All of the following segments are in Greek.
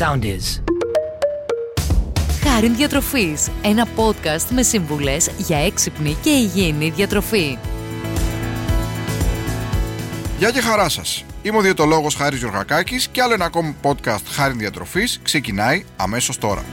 sound is. Χάριν Διατροφής, ένα podcast με σύμβουλες για έξυπνη και υγιεινή διατροφή. Γεια και χαρά σας. Είμαι ο διαιτολόγος Χάρης Γιωργακάκης και άλλο ένα ακόμη podcast Χάριν Διατροφής ξεκινάει αμέσως τώρα.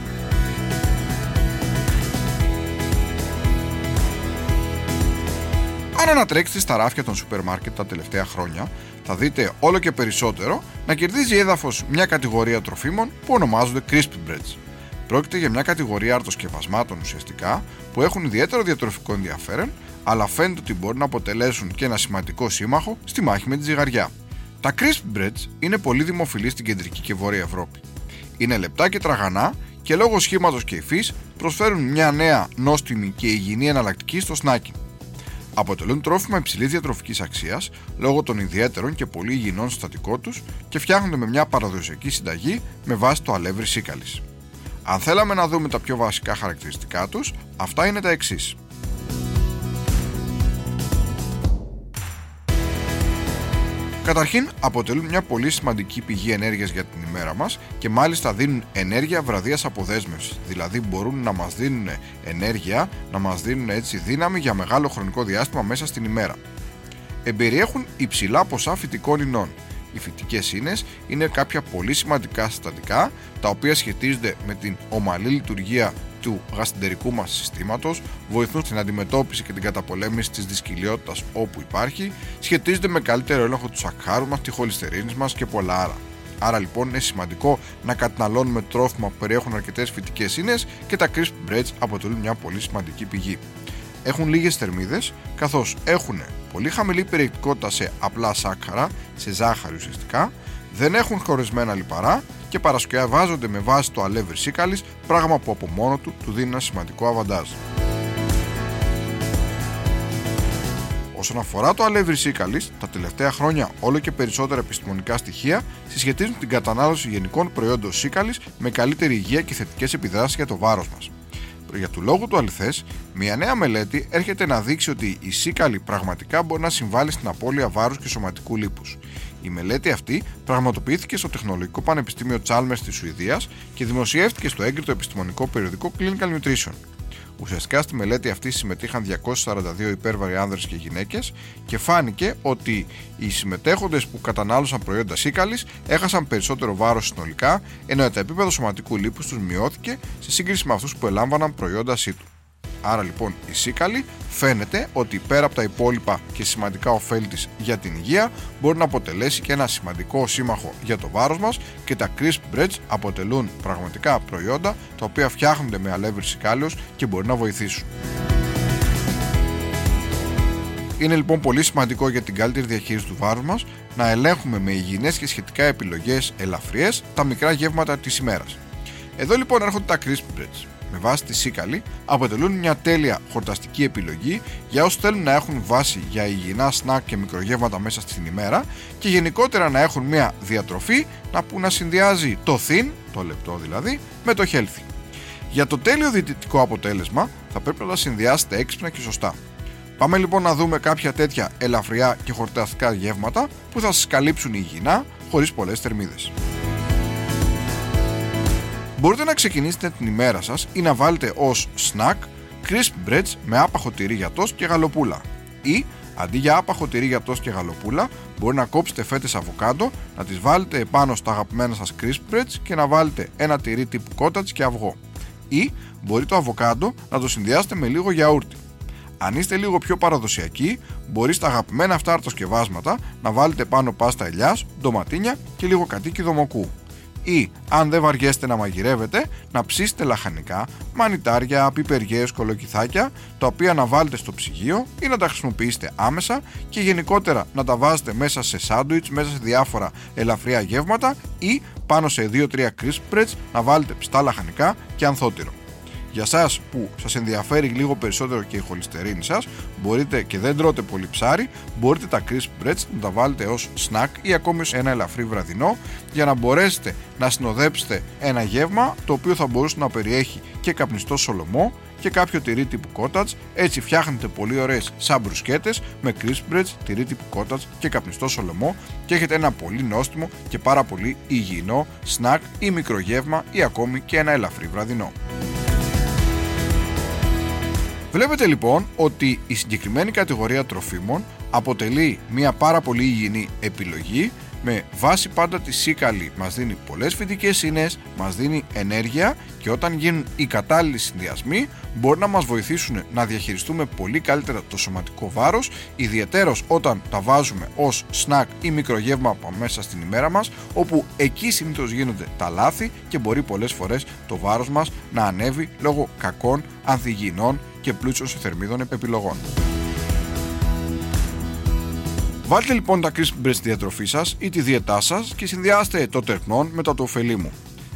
Αν ανατρέξετε στα ράφια των σούπερ μάρκετ τα τελευταία χρόνια, θα δείτε όλο και περισσότερο να κερδίζει έδαφος μια κατηγορία τροφίμων που ονομάζονται crispy breads. Πρόκειται για μια κατηγορία αρτοσκευασμάτων ουσιαστικά που έχουν ιδιαίτερο διατροφικό ενδιαφέρον, αλλά φαίνεται ότι μπορεί να αποτελέσουν και ένα σημαντικό σύμμαχο στη μάχη με τη ζυγαριά. Τα crispy breads είναι πολύ δημοφιλή στην κεντρική και βόρεια Ευρώπη. Είναι λεπτά και τραγανά και λόγω σχήματος και υφής προσφέρουν μια νέα νόστιμη και υγιεινή εναλλακτική στο snacking αποτελούν τρόφιμα υψηλής διατροφικής αξίας λόγω των ιδιαίτερων και πολύ υγιεινών συστατικών τους και φτιάχνονται με μια παραδοσιακή συνταγή με βάση το αλεύρι σίκαλης. Αν θέλαμε να δούμε τα πιο βασικά χαρακτηριστικά τους, αυτά είναι τα εξής. Καταρχήν, αποτελούν μια πολύ σημαντική πηγή ενέργειας για την ημέρα μας και μάλιστα δίνουν ενέργεια βραδίας αποδέσμευσης. Δηλαδή, μπορούν να μας δίνουν ενέργεια, να μας δίνουν έτσι δύναμη για μεγάλο χρονικό διάστημα μέσα στην ημέρα. Εμπεριέχουν υψηλά ποσά φυτικών ινών. Οι φυτικές ίνες είναι κάποια πολύ σημαντικά συστατικά τα οποία σχετίζονται με την ομαλή λειτουργία του γαστεντερικού μας συστήματος, βοηθούν στην αντιμετώπιση και την καταπολέμηση της δυσκυλιότητας όπου υπάρχει, σχετίζονται με καλύτερο έλεγχο του σακχάρου μας, τη χολυστερίνης μας και πολλά άλλα. Άρα λοιπόν είναι σημαντικό να καταναλώνουμε τρόφιμα που περιέχουν αρκετές φυτικές ίνες και τα crisp breads αποτελούν μια πολύ σημαντική πηγή. Έχουν λίγες θερμίδες, καθώς έχουν πολύ χαμηλή περιεκτικότητα σε απλά σάκχαρα, σε ζάχαρη ουσιαστικά, δεν έχουν χωρισμένα λιπαρά και παρασκευάζονται με βάση το αλεύρι σίκαλης, πράγμα που από μόνο του του δίνει ένα σημαντικό αβαντάζ. Όσον αφορά το αλεύρι σίκαλης, τα τελευταία χρόνια όλο και περισσότερα επιστημονικά στοιχεία συσχετίζουν την κατανάλωση γενικών προϊόντων σίκαλης με καλύτερη υγεία και θετικές επιδράσεις για το βάρος μας. Για του λόγου του αληθές, μια νέα μελέτη έρχεται να δείξει ότι η σίκαλη πραγματικά μπορεί να συμβάλλει στην απώλεια βάρους και σωματικού λίπους. Η μελέτη αυτή πραγματοποιήθηκε στο Τεχνολογικό Πανεπιστήμιο Chalmers της Σουηδίας και δημοσιεύτηκε στο έγκριτο επιστημονικό περιοδικό Clinical Nutrition. Ουσιαστικά στη μελέτη αυτή συμμετείχαν 242 υπέρβαροι άνδρες και γυναίκες και φάνηκε ότι οι συμμετέχοντες που κατανάλωσαν προϊόντα σίκαλης έχασαν περισσότερο βάρος συνολικά ενώ τα επίπεδα σωματικού λίπους τους μειώθηκε σε σύγκριση με αυτούς που ελάμβαναν προϊόντα σίτου. Άρα λοιπόν η σίκαλη φαίνεται ότι πέρα από τα υπόλοιπα και σημαντικά ωφέλη της για την υγεία μπορεί να αποτελέσει και ένα σημαντικό σύμμαχο για το βάρος μας και τα crisp breads αποτελούν πραγματικά προϊόντα τα οποία φτιάχνονται με αλεύρι σικάλιος και μπορεί να βοηθήσουν. Είναι λοιπόν πολύ σημαντικό για την καλύτερη διαχείριση του βάρους μας να ελέγχουμε με υγιεινές και σχετικά επιλογές ελαφριές τα μικρά γεύματα της ημέρας. Εδώ λοιπόν έρχονται τα crisp breads με βάση τη σίκαλη αποτελούν μια τέλεια χορταστική επιλογή για όσους θέλουν να έχουν βάση για υγιεινά σνακ και μικρογεύματα μέσα στην ημέρα και γενικότερα να έχουν μια διατροφή να που να συνδυάζει το thin, το λεπτό δηλαδή, με το healthy. Για το τέλειο διαιτητικό αποτέλεσμα θα πρέπει να τα συνδυάσετε έξυπνα και σωστά. Πάμε λοιπόν να δούμε κάποια τέτοια ελαφριά και χορταστικά γεύματα που θα σας καλύψουν υγιεινά χωρίς πολλές θερμίδες. Μπορείτε να ξεκινήσετε την ημέρα σας ή να βάλετε ως snack crisp breads με άπαχο τυρί για τόστ και γαλοπούλα. Ή αντί για άπαχο τυρί για τόστ και γαλοπούλα, μπορεί να κόψετε φέτες αβοκάντο, να τις βάλετε επάνω στα αγαπημένα σας crisp breads και να βάλετε ένα τυρί τύπου cottage και αυγό. Ή μπορεί το αβοκάντο να το συνδυάσετε με λίγο γιαούρτι. Αν είστε λίγο πιο παραδοσιακοί, μπορεί στα αγαπημένα αυτά αρτοσκευάσματα να βάλετε πάνω πάστα ελιάς, ντοματίνια και λίγο κατοίκι δομοκού ή αν δεν βαριέστε να μαγειρεύετε να ψήσετε λαχανικά, μανιτάρια, πιπεριές, κολοκυθάκια τα οποία να βάλετε στο ψυγείο ή να τα χρησιμοποιήσετε άμεσα και γενικότερα να τα βάζετε μέσα σε σάντουιτς, μέσα σε διάφορα ελαφριά γεύματα ή πάνω σε 2-3 crisp breads να βάλετε πιστά λαχανικά και ανθότυρο. Για εσά που σας ενδιαφέρει λίγο περισσότερο και η χολυστερίνη σας, μπορείτε και δεν τρώτε πολύ ψάρι, μπορείτε τα crisp breads να τα βάλετε ως snack ή ακόμη σε ένα ελαφρύ βραδινό για να μπορέσετε να συνοδέψετε ένα γεύμα το οποίο θα μπορούσε να περιέχει και καπνιστό σολομό και κάποιο τυρί τύπου cottage. Έτσι φτιάχνετε πολύ ωραίες σαν μπρουσκέτες με crisp breads, τυρί τύπου cottage και καπνιστό σολομό και έχετε ένα πολύ νόστιμο και πάρα πολύ υγιεινό σνακ ή μικρογεύμα ή ακόμη και ένα ελαφρύ βραδινό. Βλέπετε λοιπόν ότι η συγκεκριμένη κατηγορία τροφίμων αποτελεί μια πάρα πολύ υγιεινή επιλογή με βάση πάντα τη σίκαλη μας δίνει πολλές φυτικές ίνες, μας δίνει ενέργεια και όταν γίνουν οι κατάλληλοι συνδυασμοί μπορεί να μας βοηθήσουν να διαχειριστούμε πολύ καλύτερα το σωματικό βάρος ιδιαιτέρως όταν τα βάζουμε ως σνακ ή μικρογεύμα από μέσα στην ημέρα μας όπου εκεί συνήθως γίνονται τα λάθη και μπορεί πολλές φορές το βάρος μας να ανέβει λόγω κακών, ανθυγιεινών και πλούτσων σε θερμίδων επιλογών. Βάλτε λοιπόν τα crisp bread στη διατροφή σας ή τη διαιτά σας και συνδυάστε το τερπνόν με το του ωφελήμου.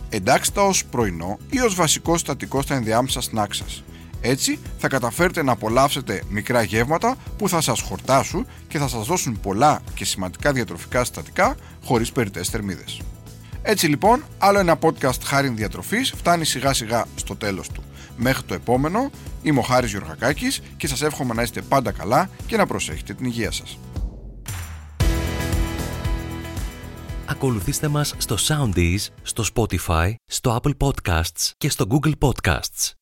Εντάξτε τα ως πρωινό ή ως βασικό συστατικό στα ενδιάμεσα σνάκ σας. Έτσι θα καταφέρετε να απολαύσετε μικρά γεύματα που θα σας χορτάσουν και θα σας δώσουν πολλά και σημαντικά διατροφικά συστατικά χωρίς περιττές θερμίδες. Έτσι λοιπόν, άλλο ένα podcast χάρη διατροφής φτάνει σιγά σιγά στο τέλος του. Μέχρι το επόμενο, είμαι ο Χάρης Γιωργακάκης και σας εύχομαι να είστε πάντα καλά και να προσέχετε την υγεία σας. Ακολουθήστε μας στο Soundees, στο Spotify, στο Apple Podcasts και στο Google Podcasts.